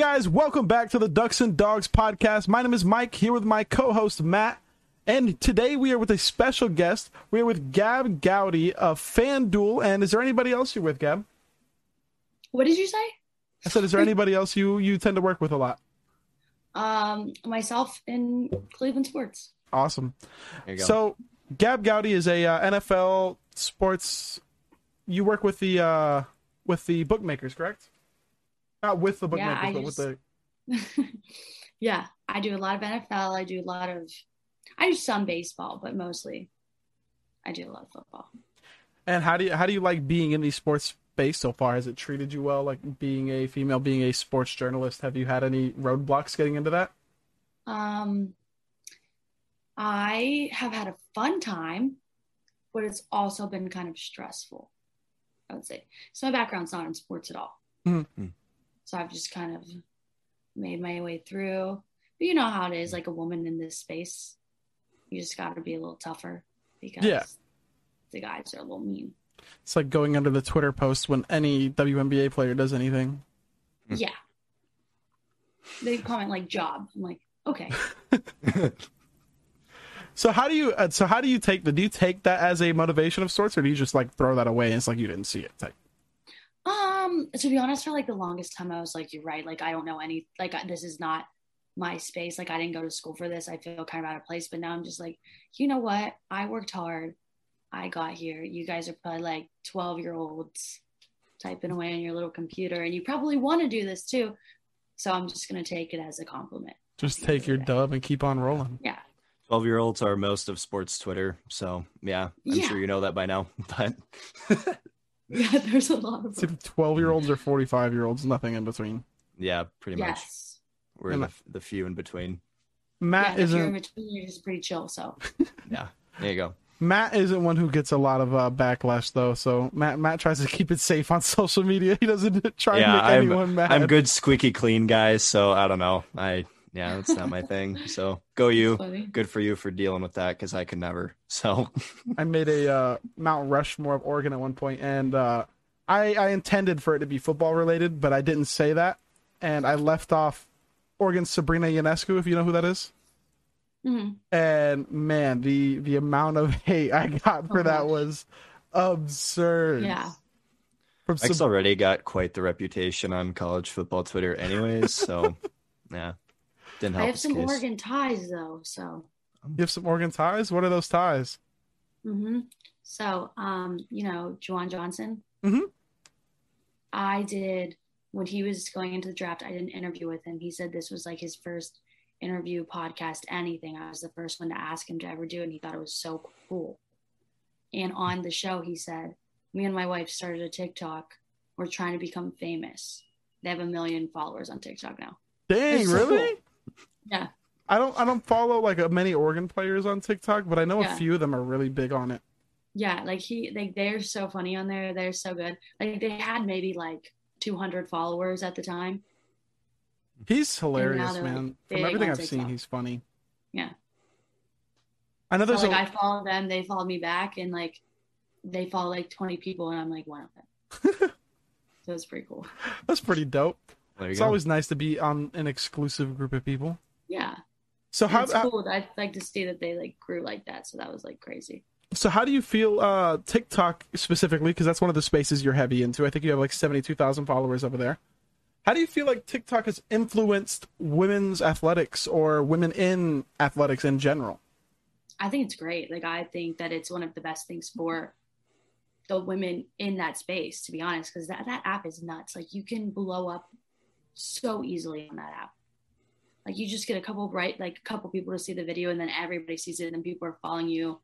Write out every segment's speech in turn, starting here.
guys, welcome back to the Ducks and Dogs podcast. My name is Mike, here with my co host Matt. And today we are with a special guest. We are with Gabb Goudy of FanDuel. And is there anybody else you're with, Gabb? What did you say? I said, is there anybody else you, you tend to work with a lot? Um, myself in Cleveland sports. Awesome. There you go. So, Gabb Goudy is a uh, NFL sports. You work with the uh, with the bookmakers, correct? Not with the bookmakers, Yeah, I but with the. yeah, I do a lot of NFL. I do a lot of, I do some baseball, but mostly, I do a lot of football. And how do you how do you like being in the sports space so far? Has it treated you well? Like being a female, being a sports journalist, have you had any roadblocks getting into that? Um, I have had a fun time, but it's also been kind of stressful. I would say. So my background's not in sports at all. Mhm. So I've just kind of made my way through. But you know how it is, like a woman in this space. You just got to be a little tougher because Yeah. the guys are a little mean. It's like going under the Twitter post when any WNBA player does anything. Hmm. Yeah. They comment like job. I'm like, okay. So how do you uh, so how do you take the do you take that as a motivation of sorts, or do you just like throw that away and it's like you didn't see it? Type? Um, to be honest, for like the longest time, I was like, you're right. Like, I don't know any, like, this is not my space. Like, I didn't go to school for this. I feel kind of out of place. But now I'm just like, you know what? I worked hard. I got here. You guys are probably like 12 year olds typing away on your little computer, and you probably want to do this too. So I'm just going to take it as a compliment. Just take your dub and keep on rolling. Yeah. 12 year olds are most of sports Twitter. So, yeah, I'm Yeah. sure you know that by now. But Yeah. There's a lot of See, twelve year olds or forty five year olds, nothing in between. yeah, pretty much. Yes. We're And the, the few in between. Matt yeah, if you're in isn't between, you're just pretty chill. So Yeah. There you go. Matt isn't one who gets a lot of uh, backlash though. So Matt Matt tries to keep it safe on social media. He doesn't try yeah, to make I'm, anyone mad. I'm good, squeaky clean guys. So, I don't know. I, yeah, that's not my thing. So, go you. Good for you for dealing with that because I could never. So, I made a uh, Mount Rushmore of Oregon at one point, and uh, I, I intended for it to be football related, but I didn't say that, and I left off Oregon's Sabrina Ionescu, if you know who that is. Mhm. And man, the the amount of hate I got for Oh, that gosh. was absurd. Yeah. From Mike's Sab- already got quite the reputation on college football Twitter, anyways. So, yeah, didn't help. I have some case. Oregon ties though. So you have some Oregon ties. What are those ties? Mm-hmm. So, um, you know, Juwan Johnson. Mm-hmm. I did when he was going into the draft. I did an interview with him. He said this was like his first interview, podcast, anything. I was the first one to ask him to ever do, it, and he thought it was so cool. And on the show, he said, "Me and my wife started a TikTok. We're trying to become famous. They have a million followers on TikTok now. Dang, It's so really? cool. Yeah. I don't I don't follow like many Oregon players on TikTok, but I know a few of them are really big on it. Yeah, like he, like they're so funny on there. They're so good. Like they had maybe like 200 followers at the time. He's hilarious, man. like, From everything I've seen, he's funny. Yeah. I know So there's like a I follow them, they follow me back, and like they follow like 20 people, and I'm like one of them. so it's pretty cool. that's pretty dope. It's go. always nice to be on an exclusive group of people. Yeah, So how, it's cool. I'd like to see that they like grew like that. So that was like crazy. so how do you feel uh TikTok specifically because that's one of the spaces you're heavy into. I think you have like 72,000 followers over there. How do you feel like TikTok has influenced women's athletics or women in athletics in general? I think it's great. Like I think that it's one of the best things for the women in that space, to be honest, because that, that app is nuts. Like you can blow up so easily on that app. Like you just get a couple right like a couple people to see the video, and then everybody sees it, and people are following you,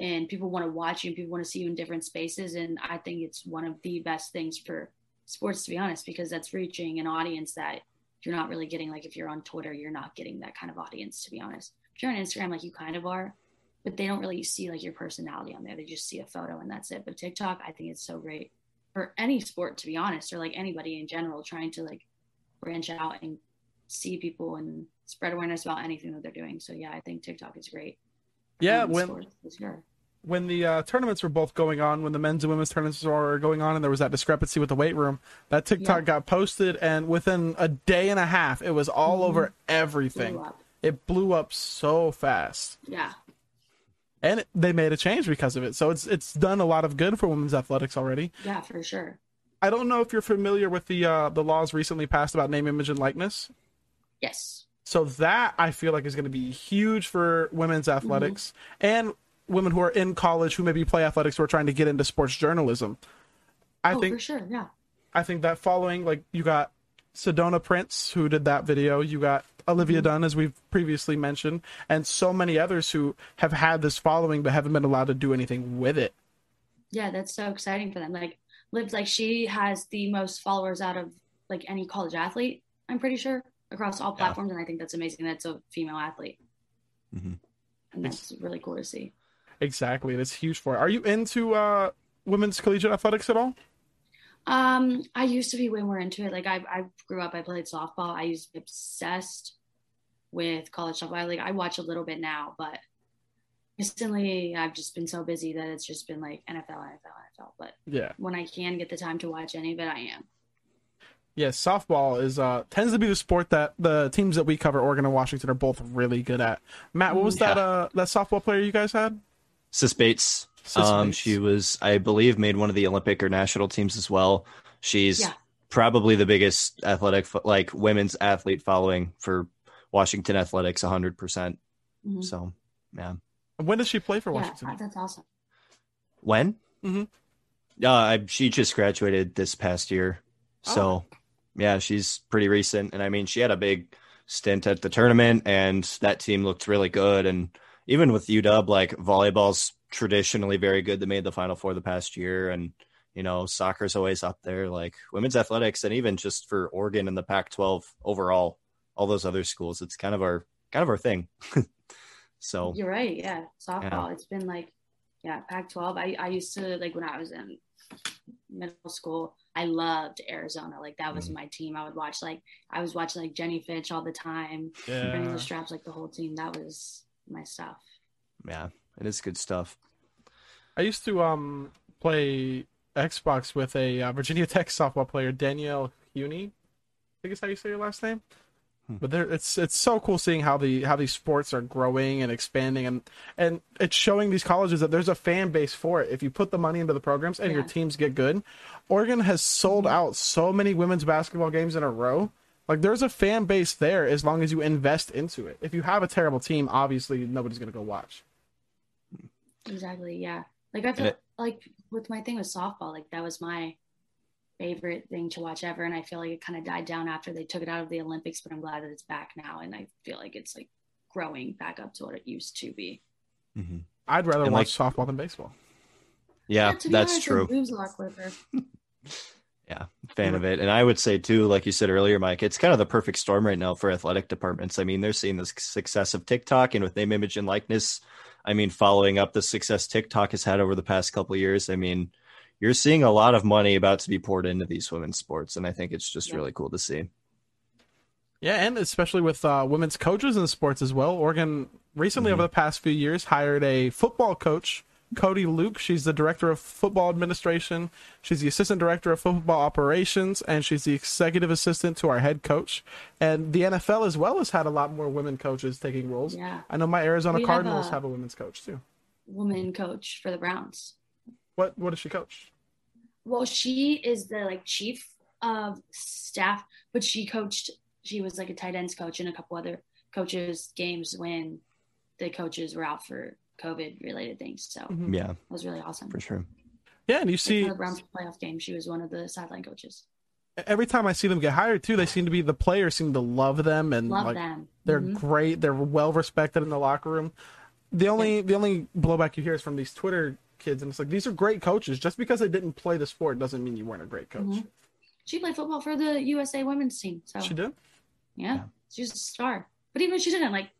and people want to watch you, and people want to see you in different spaces. And I think it's one of the best things for sports, to be honest, because that's reaching an audience that you're not really getting. Like if you're on Twitter, you're not getting that kind of audience, to be honest. If you're on Instagram, like you kind of are, but they don't really see like your personality on there. They just see a photo and that's it. But TikTok, I think it's so great for any sport, to be honest, or like anybody in general trying to like branch out and see people and spread awareness about anything that they're doing. So yeah, I think TikTok is great. Yeah, Um, when when the uh, tournaments were both going on, when the men's and women's tournaments were going on, and there was that discrepancy with the weight room, that TikTok Yeah. got posted, and within a day and a half, it was all over everything. Blew. It blew up so fast, Yeah. and it, they made a change because of it. So it's it's done a lot of good for women's athletics already. Yeah, for sure. I don't know if you're familiar with the uh, the laws recently passed about name, image, and likeness. Yes. So that I feel like is going to be huge for women's athletics and women who are in college who maybe play athletics who are trying to get into sports journalism. I oh, think for sure. Yeah. I think that following like you got Sedona Prince who did that video, you got Olivia Mm-hmm. Dunne as we've previously mentioned, and so many others who have had this following but haven't been allowed to do anything with it. Yeah, that's so exciting for them. Like Liv, like she has the most followers out of like any college athlete. I'm pretty sure across all Yeah. platforms, and I think that's amazing. That's a female athlete, Mm-hmm. and that's really cool to see. Exactly, that's huge for it. Are you into uh, women's collegiate athletics at all? Um, I used to be way more into it. Like I, I grew up, I played softball. I used to be obsessed with college softball. I, like I watch a little bit now, but recently I've just been so busy that it's just been like NFL, NFL, NFL. But Yeah. when I can get the time to watch any of it, I am. Yes, softball is uh tends to be the sport that the teams that we cover, Oregon and Washington, are both really good at. Matt, what was that uh that softball player you guys had? Sis Bates. Sis um, Bates. she was, I believe, made one of the Olympic or national teams as well. She's Yeah. probably the biggest athletic, like women's athlete following for Washington athletics, hundred percent. Mhm. So, yeah. When does she play for Yeah, Washington? that's awesome. When? Mhm. Uh, I, she just graduated this past year. So, Oh. Yeah, she's pretty recent. And I mean, she had a big stint at the tournament, and that team looked really good. And even with UW, like volleyball's traditionally very good. They made the Final Four the past year. And, you know, soccer's always up there. Like women's athletics, and even just for Oregon and the Pac 12 overall, all those other schools, it's kind of our kind of our thing. so, You're right. Yeah. Softball. It's been like, yeah, Pac 12. I, I used to, like, when I was in middle school, I loved Arizona. Like, that was Mhm. my team. I would watch, like, I was watching, like, Jennie Finch all the time, Bringing Yeah. the straps, like, the whole team. That was my stuff. yeah, it is good stuff. I used to um play Xbox with a uh, Virginia Tech softball player, Danielle Huney. I think is how you say your last name. Hmm. But there, it's it's so cool seeing how the how these sports are growing and expanding, and and it's showing these colleges that there's a fan base for it. If you put the money into the programs and your teams get good, Oregon has sold out so many women's basketball games in a row. Like there's a fan base there as long as you invest into it. If you have a terrible team, obviously nobody's gonna go watch. Exactly. Yeah. Like, I feel it- like with my thing with softball, like, that was my favorite thing to watch ever. And I feel like it kind of died down after they took it out of the Olympics, but I'm glad that it's back now. And I feel like it's, like, growing back up to what it used to be. hmm I'd rather And, watch like- softball than baseball. Yeah, to be that's honest, true. It moves a lot quicker. Yeah, fan of it. And I would say too, like you said earlier, Mike, it's kind of the perfect storm right now for athletic departments. I mean, they're seeing the success of TikTok and with name, image, and likeness. I mean, following up the success TikTok has had over the past couple of years. I mean, you're seeing a lot of money about to be poured into these women's sports, and I think it's just Yeah. really cool to see. Yeah, and especially with uh, women's coaches in sports as well. Oregon recently, Mhm. over the past few years, hired a football coach, Cody Luke. She's the director of football administration. She's the assistant director of football operations, and she's the executive assistant to our head coach. And the NFL as well has had a lot more women coaches taking roles. Yeah. I know my Arizona We have Cardinals a- have a women's coach too. Woman coach for the Browns. What what does she coach? Well, she is the like chief of staff, but she coached. She was like a tight ends coach and a couple other coaches games when the coaches were out for COVID related things. So Mhm. it Yeah, was really awesome. for sure. Yeah, and you see the Browns playoff game, she was one of the sideline coaches. every time I see them get hired too, they seem to be the players seem to love them and Love like them. They're Mhm. great. They're well respected in the locker room. The only the only blowback you hear is from these Twitter kids, and it's like these are great coaches. Just because they didn't play the sport doesn't mean you weren't a great coach. Mhm. She played football for the USA women's team. So She did. yeah, Yeah. she's a star. But even if she didn't, like,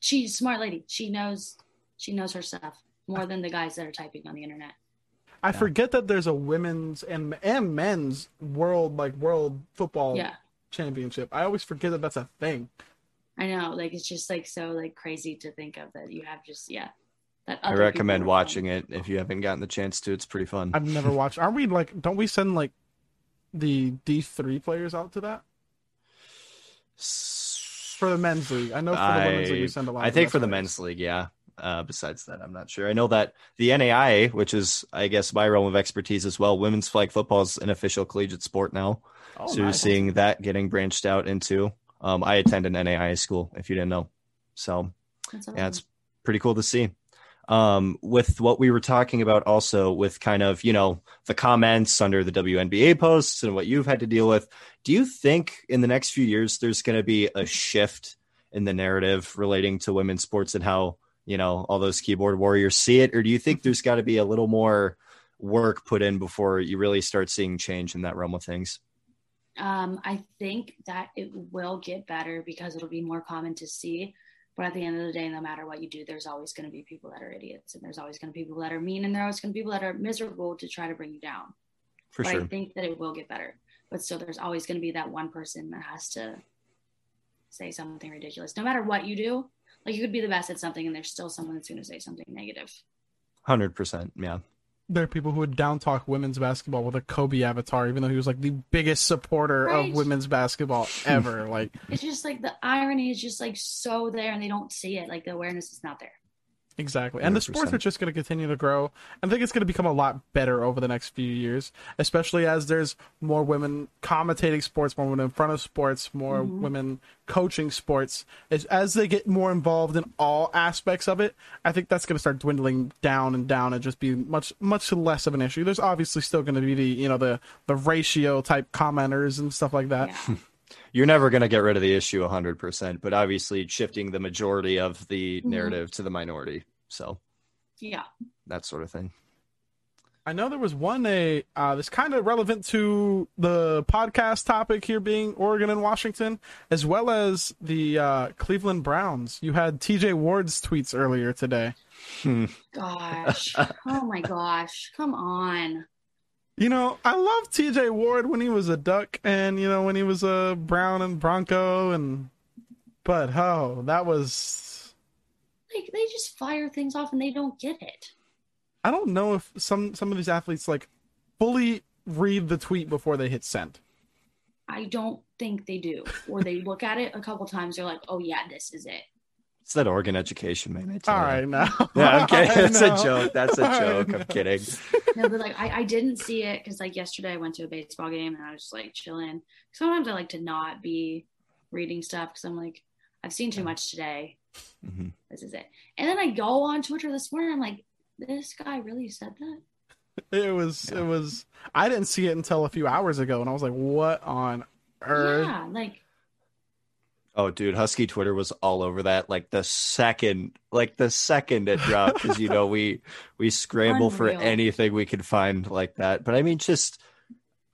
she's a smart lady. She knows she knows her stuff more than the guys that are typing on the internet. I Yeah. forget that there's a women's and and men's world like world football Yeah. championship. I always forget that that's a thing. I know, like it's just like so like crazy to think of that you have just yeah that I other recommend watching it if you haven't gotten the chance to. It's pretty fun. I've never watched. Aren't we like? Don't we send like the D three players out to that for the men's league? I know for the women's league we send a lot. I think best for the players. men's league, yeah. Uh, besides that, I'm not sure. I know that the NAIA, which is, I guess, my realm of expertise as well, women's flag football is an official collegiate sport now. Oh, so you're seeing that getting branched out into. Um, I attend an NAIA school, if you didn't know. So That's yeah, it's pretty cool to see. Um, with what we were talking about also with kind of, you know, the comments under the WNBA posts and what you've had to deal with, do you think in the next few years there's going to be a shift in the narrative relating to women's sports and how, you know, all those keyboard warriors see it? Or do you think there's got to be a little more work put in before you really start seeing change in that realm of things? Um, I think that it will get better because it'll be more common to see. But at the end of the day, no matter what you do, there's always going to be people that are idiots, and there's always going to be people that are mean, and there's always going to be people that are miserable to try to bring you down. For but sure. I think that it will get better. But still, there's always going to be that one person that has to say something ridiculous. No matter what you do, like you could be the best at something, and there's still someone that's going to say something negative. 100%. Yeah. There are people who would down talk women's basketball with a Kobe avatar, even though he was like the biggest supporter Right. of women's basketball ever. like It's just like the irony is just like so there, and they don't see it. Like the awareness is not there. Exactly. And the sports are just going to continue to grow. I think it's going to become a lot better over the next few years, especially as there's more women commentating sports, more women in front of sports, more Mhm. women coaching sports. As, as they get more involved in all aspects of it, I think that's going to start dwindling down and down and just be much much less of an issue. There's obviously still going to be the, you know, the the ratio type commenters and stuff like that. Yeah. you're never going to get rid of the issue 100% but obviously shifting the majority of the Mhm. narrative to the minority so yeah. that sort of thing I know there was one a uh, that's kind of relevant to the podcast topic here being Oregon and Washington, as well as the uh, Cleveland Browns. You had T.J. Ward's tweets earlier today. Gosh. oh my gosh. Come on. You know, I love T.J. Ward when he was a Duck, and you know when he was a Brown and Bronco, and but oh, that was Like they just fire things off and they don't get it. I don't know if some some of these athletes like fully read the tweet before they hit send. I don't think they do. Or they look at it a couple times, they're like, oh yeah, this is it. It's that oregon education man I tell All ya. right, now. yeah i'm kidding I that's a joke that's a joke know. i'm kidding No, but like I, I didn't see it because like yesterday I went to a baseball game and I was just like chilling. Sometimes I like to not be reading stuff because I'm like, I've seen too much today. Mhm. This is it. And then I go on Twitter this morning. I'm like, this guy really said that? It was it was I didn't see it until a few hours ago and I was like, what on earth? Yeah, like oh dude husky twitter was all over that like the second like the second it dropped because you know we we scramble for anything we could find like that. But i mean just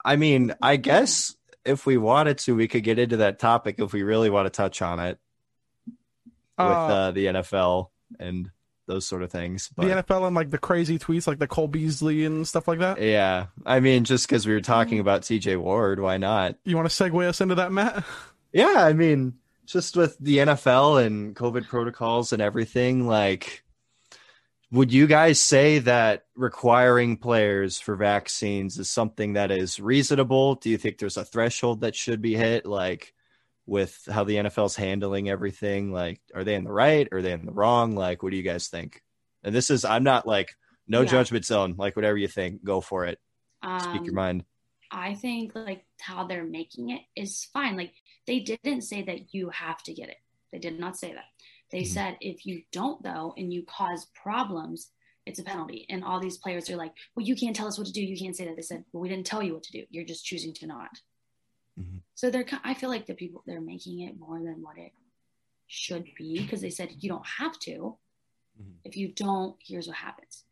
i mean i guess if we wanted to we could get into that topic if we really want to touch on it with Uh, uh, the nfl and those sort of things but the NFL and like the crazy tweets like the Cole Beasley and stuff like that. yeah. I mean just because we were talking about tj ward why not? You want to segue us into that, Matt? Yeah, I mean, just with the NFL and COVID protocols and everything, like, would you guys say that requiring players for vaccines is something that is reasonable? Do you think there's a threshold that should be hit? Like, with how the NFL's handling everything, like, are they in the right? Are they in the wrong? Like, what do you guys think? And this is, I'm not like, no Yeah. judgment zone. Like, whatever you think, go for it. Speak your um, mind. I think like how they're making it is fine. Like they didn't say that you have to get it. They did not say that. They Mhm. said if you don't though and you cause problems, it's a penalty. And all these players are like, well, you can't tell us what to do. You can't say that. They said, well, we didn't tell you what to do. You're just choosing to not. Mhm. So they're. I feel like the people they're making it more than what it should be because they said you don't have to. Mhm. If you don't, here's what happens.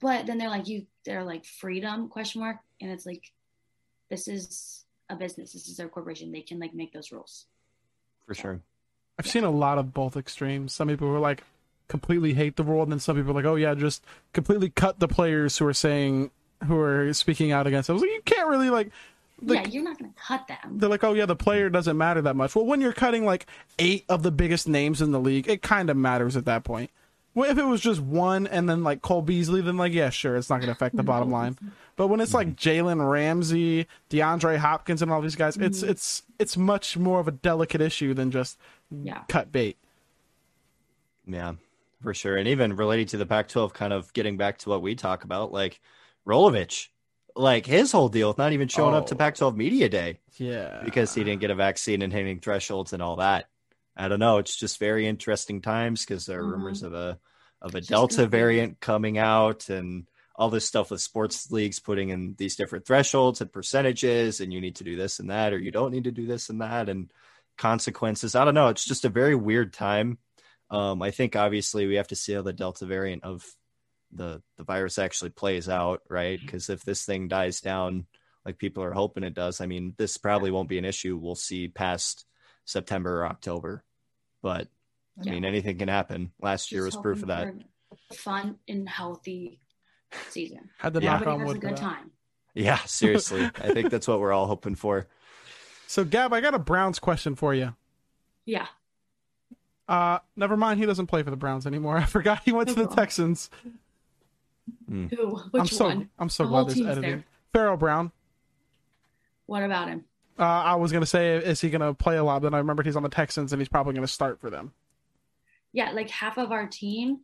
But then they're like you. They're like freedom question mark, and it's like this is a business. This is their corporation. They can like make those rules. For sure. I've seen a lot of both extremes. Some people were like completely hate the rule, and then some people are like, oh yeah, just completely cut the players who are saying who are speaking out against it. I was like, you can't really like. the- yeah, you're not gonna cut them. They're like, oh yeah, the player doesn't matter that much. Well, when you're cutting like eight of the biggest names in the league, it kind of matters at that point. Well, if it was just one and then like Cole Beasley, then like yeah, sure, it's not going to affect the bottom line. But when it's like mm-hmm. Jalen Ramsey, DeAndre Hopkins, and all these guys, it's mm-hmm. it's it's much more of a delicate issue than just Yeah. cut bait. Yeah, for sure. And even related to the Pac 12, kind of getting back to what we talk about, like Rolovich, like his whole deal with not even showing up to Oh. Pac 12 Media Day Yeah, because he didn't get a vaccine and hitting thresholds and all that. I don't know. It's just very interesting times because there are rumors of a of a It's Delta variant coming out and all this stuff with sports leagues putting in these different thresholds and percentages, and you need to do this and that, or you don't need to do this and that, and consequences. I don't know. It's just a very weird time. Um, I think obviously we have to see how the Delta variant of the the virus actually plays out, right? Because if this thing dies down like people are hoping it does, I mean, this probably won't be an issue. We'll see past September or October, but I Yeah. mean, anything can happen. Last year was proof of that. a Fun and healthy season. had to Yeah. knock on has a wood. good time. Yeah, seriously. I think that's what we're all hoping for. So Gabb, I got a Browns question for you. Yeah. Uh, never mind, he doesn't play for the Browns anymore. I forgot he went to the. Texans. Who? Which I'm so one? I'm so The glad whole there's team's editing. there. Farrell Brown. What about him? Uh, I was gonna say, is he gonna play a lot? Then I remembered he's on the Texans and he's probably gonna start for them. Yeah, like half of our team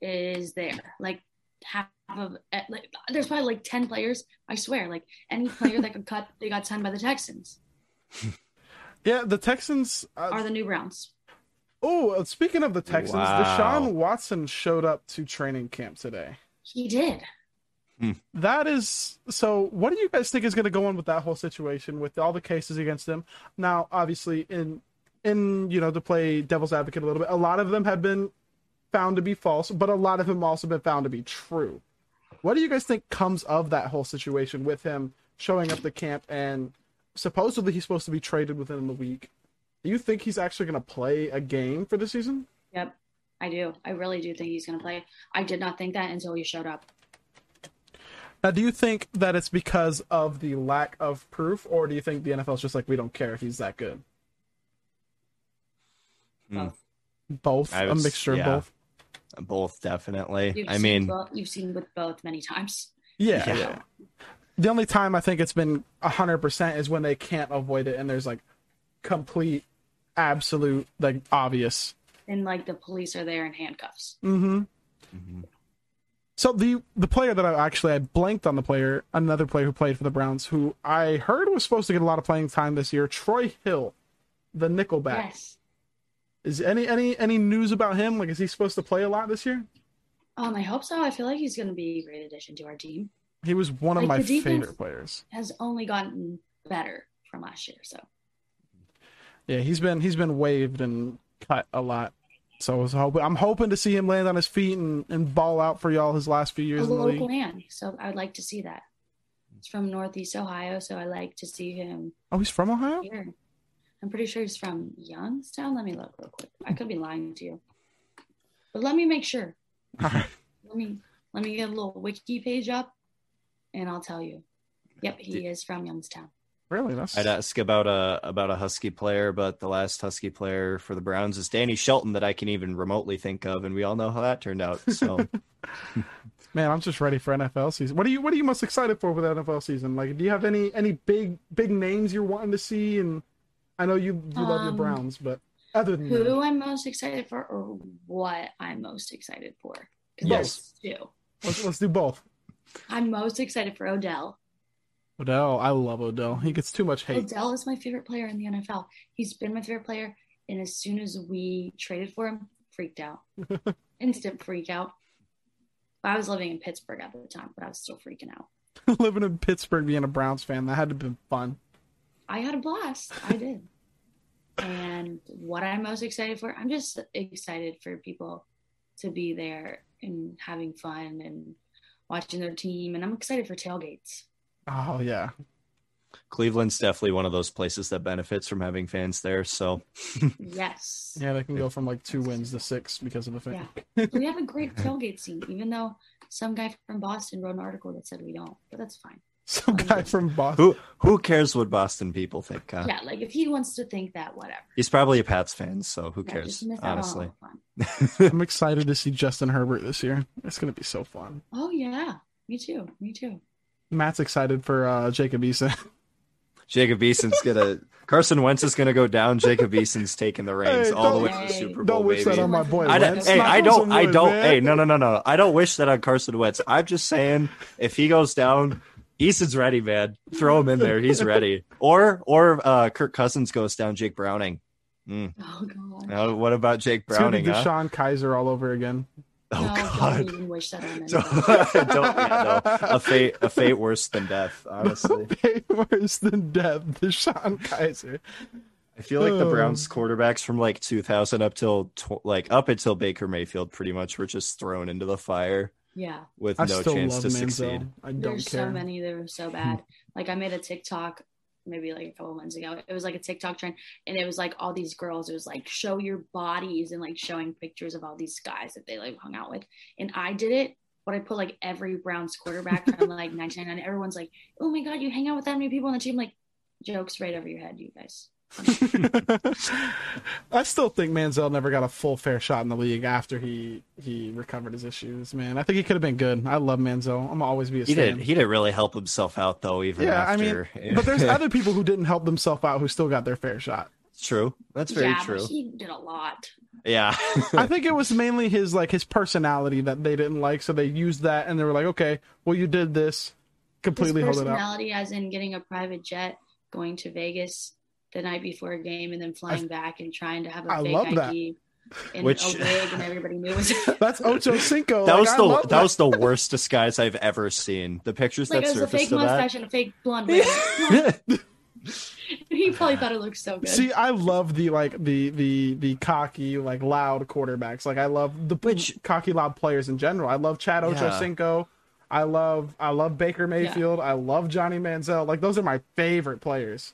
is there. Like half of eh, like there's probably like 10 players. I swear, like any player that could cut, they got signed by the Texans. Yeah, the Texans. Uh, Are the new Browns. oh, speaking of the Texans, Wow. Deshaun Watson showed up to training camp today. He did. Mm. That is so. What do you guys think is going to go on with that whole situation with all the cases against him? Now, obviously, in in you know to play devil's advocate a little bit, a lot of them have been found to be false, but a lot of them also been found to be true. What do you guys think comes of that whole situation with him showing up the camp and supposedly he's supposed to be traded within the week? Do you think he's actually going to play a game for the season? Yep. I do. I really do think he's going to play. I did not think that until he showed up. Now, do you think that it's because of the lack of proof, or do you think the NFL is just like we don't care if he's that good? Hmm. Both, I a would s- mixture yeah. of both. Both definitely. You've I mean, both, you've seen with both many times. Yeah, Yeah. yeah. The only time I think it's been hundred percent is when they can't avoid it, and there's like complete, absolute, like obvious. And like the police are there in handcuffs. Mm-hmm. Mhm. So the the player that I actually I blanked on the player, another player who played for the Browns, who I heard was supposed to get a lot of playing time this year, Troy Hill, the Nickelback. Yes. Is any any any news about him? Like, is he supposed to play a lot this year? Um, I hope so. I feel like he's going to be a great addition to our team. He was one of Like, my favorite players. Has only gotten better from last year. So Yeah, he's been he's been waived and cut a lot. So I was hoping, I'm hoping to see him land on his feet and, and ball out for y'all his last few a years in the local man. So I would like to see that. He's from Northeast Ohio, so I like to see him Oh, he's from Ohio. here. I'm pretty sure he's from Youngstown. Let me look real quick. I could be lying to you, but let me make sure. Let me let me get a little wiki page up, and I'll tell you. Yep, he is from Youngstown. Really? That's I'd ask about a about a Husky player, but the last Husky player for the Browns is Danny Shelton that I can even remotely think of, and we all know how that turned out. So man. I'm just ready for NFL season. What are you What are you most excited for with the NFL season? Like, do you have any any big big names you're wanting to see? And I know you you love your Um, Browns, but other than that, Who I'm most excited for, or what I'm most excited for? Yes. there's two. let's let's do both. I'm most excited for Odell. Odell, I love Odell. He gets too much hate. Odell is my favorite player in the NFL. He's been my favorite player, and as soon as we traded for him, freaked out. Instant freak out. I was living in Pittsburgh at the time, but I was still freaking out. Living in Pittsburgh, being a Browns fan, that had to have been fun. I had a blast. I did. And what I'm most excited for, I'm just excited for people to be there and having fun and watching their team. And I'm excited for tailgates. Oh yeah, Cleveland's definitely one of those places that benefits from having fans there. So Yes. yeah. They can go from like two wins to six because of the fan. Yeah. we have a great tailgate scene, even though some guy from Boston wrote an article that said we don't, but that's fine. Some guy from Boston. who who cares what Boston people think? Huh? Yeah, like if he wants to think that, whatever. He's probably a Pats fan, so who Yeah, cares? just miss out on all Honestly. I'm excited to see Justin Herbert this year. It's gonna be so fun. Oh yeah, me too. Me too. Matt's excited for uh, Jacob Eason. Jacob Eason's gonna Carson Wentz is gonna go down. Jacob Eason's taking the reins Hey, all the way don't- to the Super Bowl. Don't wish baby. that on my boy. I don't, Wentz. hey, I don't, I don't, man. hey, no, no, no, no. I don't wish that on Carson Wentz. I'm just saying, if he goes down, Eason's ready, man. Throw him in there. He's ready. Or, or uh, Kirk Cousins goes down. Jake Browning. Mm. Oh god. Uh, what about Jake It's gonna be Browning? Huh? Kizer all over again. Oh no, God. Don't even wish that on Don't, don't yeah, no. a fate, a fate worse than death. Honestly, a fate worse than death. DeShone Kizer. I feel like the. Browns quarterbacks from like 2000 up till tw- like up until Baker Mayfield, pretty much were just thrown into the fire yeah. with I no still chance love to Manziel. succeed. I don't There's care. so many that were so hmm. bad. Like I made a TikTok maybe like a couple months ago. It was like a TikTok trend and it was like all these girls. It was like show your bodies and like showing pictures of all these guys that they like hung out with. And I did it, but I put like every Browns quarterback from like 1999. Everyone's like, oh my God, you hang out with that many people on the team. Like jokes right over your head, you guys. I still think Manziel never got a full fair shot in the league after he he recovered his issues. Man, I think he could have been good. I love Manziel. I'm gonna always be a He fan. didn't. He didn't really help himself out though. Even yeah, I after. mean, but there's other people who didn't help themselves out who still got their fair shot. It's true. That's very yeah, true. he did a lot. Yeah. I think it was mainly his like his personality that they didn't like, so they used that and they were like, okay, well you did this, His completely hold it out. personality, as in getting a private jet, going to Vegas the night before a game, and then flying back and trying to have a I fake love that. ID and Which- a wig, and everybody knew it was. That's Ocho Cinco. that Like, was the love that was the worst disguise I've ever seen. The pictures like that it was a surfaced fake of mustache and a fake blonde wig. that. he probably thought it looked so good. See, I love the like the the the cocky, like loud quarterbacks. Like I love the Which- cocky, loud players in general. I love Chad Yeah. Ochocinco. I love I love Baker Mayfield. I love Johnny Manziel. Like those are my favorite players.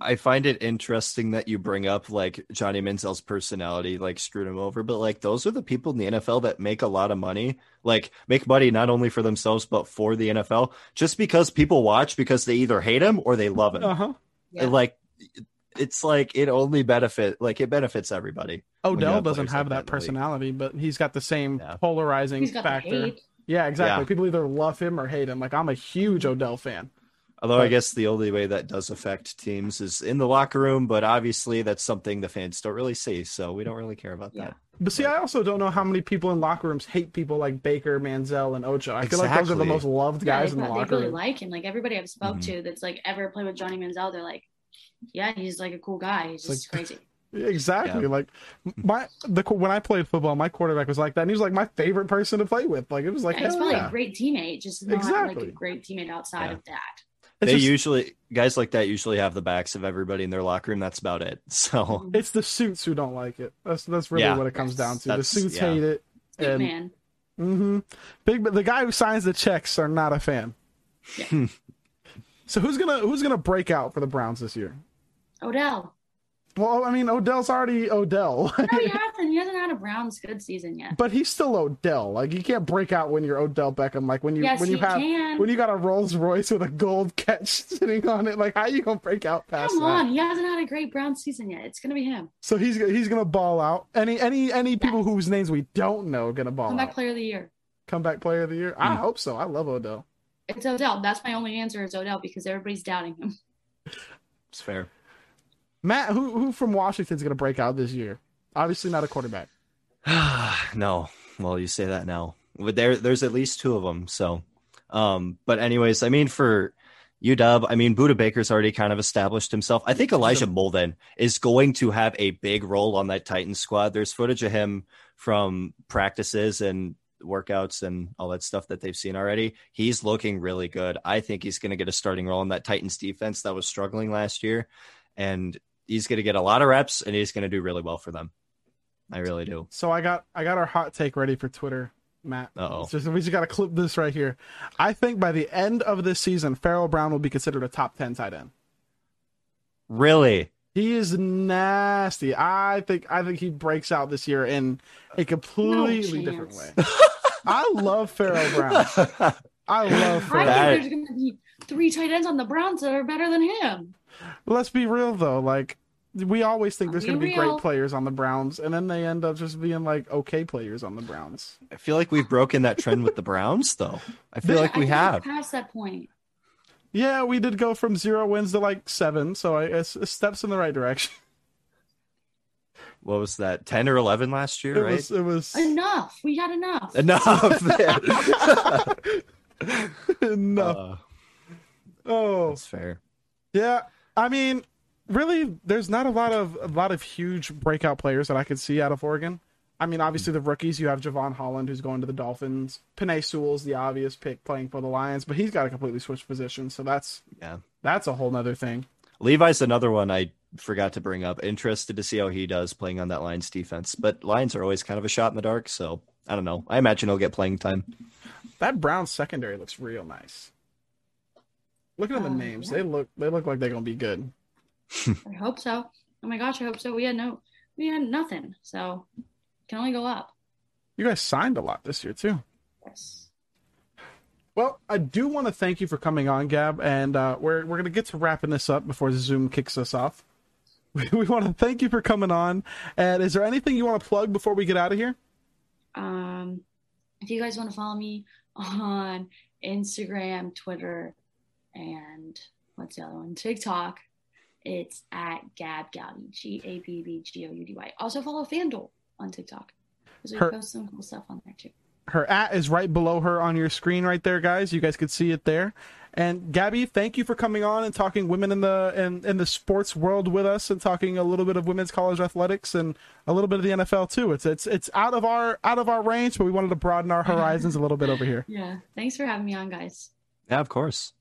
I find it interesting that you bring up like Johnny Manziel's personality, like screwed him over, but like those are the people in the NFL that make a lot of money, like make money not only for themselves but for the NFL, just because people watch because they either hate him or they love him. Uh huh. Yeah. Like it's like it only benefit like it benefits everybody. Odell doesn't have like that that league. personality, but he's got the same Yeah. polarizing He's got the factor. Yeah, exactly. Yeah. People either love him or hate him. Like I'm a huge Odell fan. Although I guess the only way that does affect teams is in the locker room, but obviously that's something the fans don't really see, so we don't really care about Yeah. that. But see, I also don't know how many people in locker rooms hate people like Baker, Manziel, and Ocho. I feel like those are the most loved guys they, in the they locker really room. like him. Like everybody I've spoke Mhm. to that's like ever played with Johnny Manziel, they're like, yeah, he's like a cool guy. He's It's just crazy. Exactly. Yeah. Like my the when I played football, my quarterback was like that, and he was like my favorite person to play with. Like it was like Yeah, he's probably yeah. a great teammate, just not like Exactly. a great teammate outside Yeah. of that. It's they just- usually guys like that usually have the backs of everybody in their locker room. That's about it. So It's the suits who don't like it. That's that's really Yeah. what it comes down to. The suits yeah. hate it. Big And man. hmm big, but the guy who signs the checks are not a fan. Yeah. so who's gonna who's gonna break out for the Browns this year? Odell. Well, I mean, Odell's already Odell, No, he hasn't. He hasn't had a Browns good season yet. but he's still Odell. Like you can't break out when you're Odell Beckham. Like when you yes, when you have can. when you got a Rolls Royce with a gold catch sitting on it. Like how you gonna break out past Come that? on, he hasn't had a great Browns season yet. It's gonna be him. So he's he's gonna ball out. Any any any people whose names we don't know are gonna ball Comeback out. player of the year. Comeback player of the year. I Hmm. hope so. I love Odell. It's Odell. That's my only answer is Odell because everybody's doubting him. it's fair. Matt, who who from Washington's gonna break out this year? Obviously not a quarterback. no. Well, you say that now. But there there's at least two of them. So um but anyways, I mean for UW, I mean Budda Baker's already kind of established himself. I think Elijah Molden is going to have a big role on that Titan squad. There's footage of him from practices and workouts and all that stuff that they've seen already. He's looking really good. I think he's going to get a starting role in that Titans defense that was struggling last year and he's going to get a lot of reps and he's going to do really well for them. I really do. So I got I got our hot take ready for Twitter, Matt. Uh-oh. It's just- we just gotta clip this right here. I think by the end of this season, Farrell Brown will be considered a top ten tight end. Really? He is nasty. I think I think he breaks out this year in a completely No different way. I love Farrell Brown. I love I Farrell. That- think there's gonna be three tight ends on the Browns that are better than him. Let's be real though. Like we always think there's going to be real. great players on the Browns, and then they end up just being like okay players on the Browns. I feel like we've broken that trend with the Browns, though. I feel They- like I we have. past that point. Yeah, we did go from zero wins to like seven, so I it's, it's steps in the right direction. What was that? Ten or eleven last year, It right? was it was Enough. We had enough. Enough. enough. Uh, oh, that's fair. Yeah, I mean, really, there's not a lot of a lot of huge breakout players that I could see out of Oregon. I mean, obviously the rookies. You have Jevon Holland, who's going to the Dolphins. Penei Sewell's the obvious pick, playing for the Lions, but he's got a completely switch position, so that's Yeah. that's a whole nother thing. Levi's another one I forgot to bring up. Interested to see how he does playing on that Lions defense. But Lions are always kind of a shot in the dark, so I don't know. I imagine he'll get playing time. That Brown secondary looks real nice. Looking at the Uh, names, yeah. they look they look like they're gonna be good. I hope so. Oh my gosh, I hope so. We had no, we had nothing, so can only go up. You guys signed a lot this year too. Yes. Well, I do want to thank you for coming on, Gabb, and uh, we're we're gonna get to wrapping this up before Zoom kicks us off. We, we want to thank you for coming on. And is there anything you want to plug before we get out of here? Um, if you guys want to follow me on Instagram, Twitter, and what's the other one? TikTok. It's at Gabb Goudy, G A B B G O U D Y. Also follow FanDuel on TikTok because we Her- post some cool stuff on there too. Her at is right below her on your screen, right there, guys. You guys could see it there. And Gabby, thank you for coming on and talking women in the in, in the sports world with us, and talking a little bit of women's college athletics and a little bit of the NFL too. It's it's it's out of our out of our range, but we wanted to broaden our horizons a little bit over here. Yeah. Thanks for having me on, guys. Yeah, of course.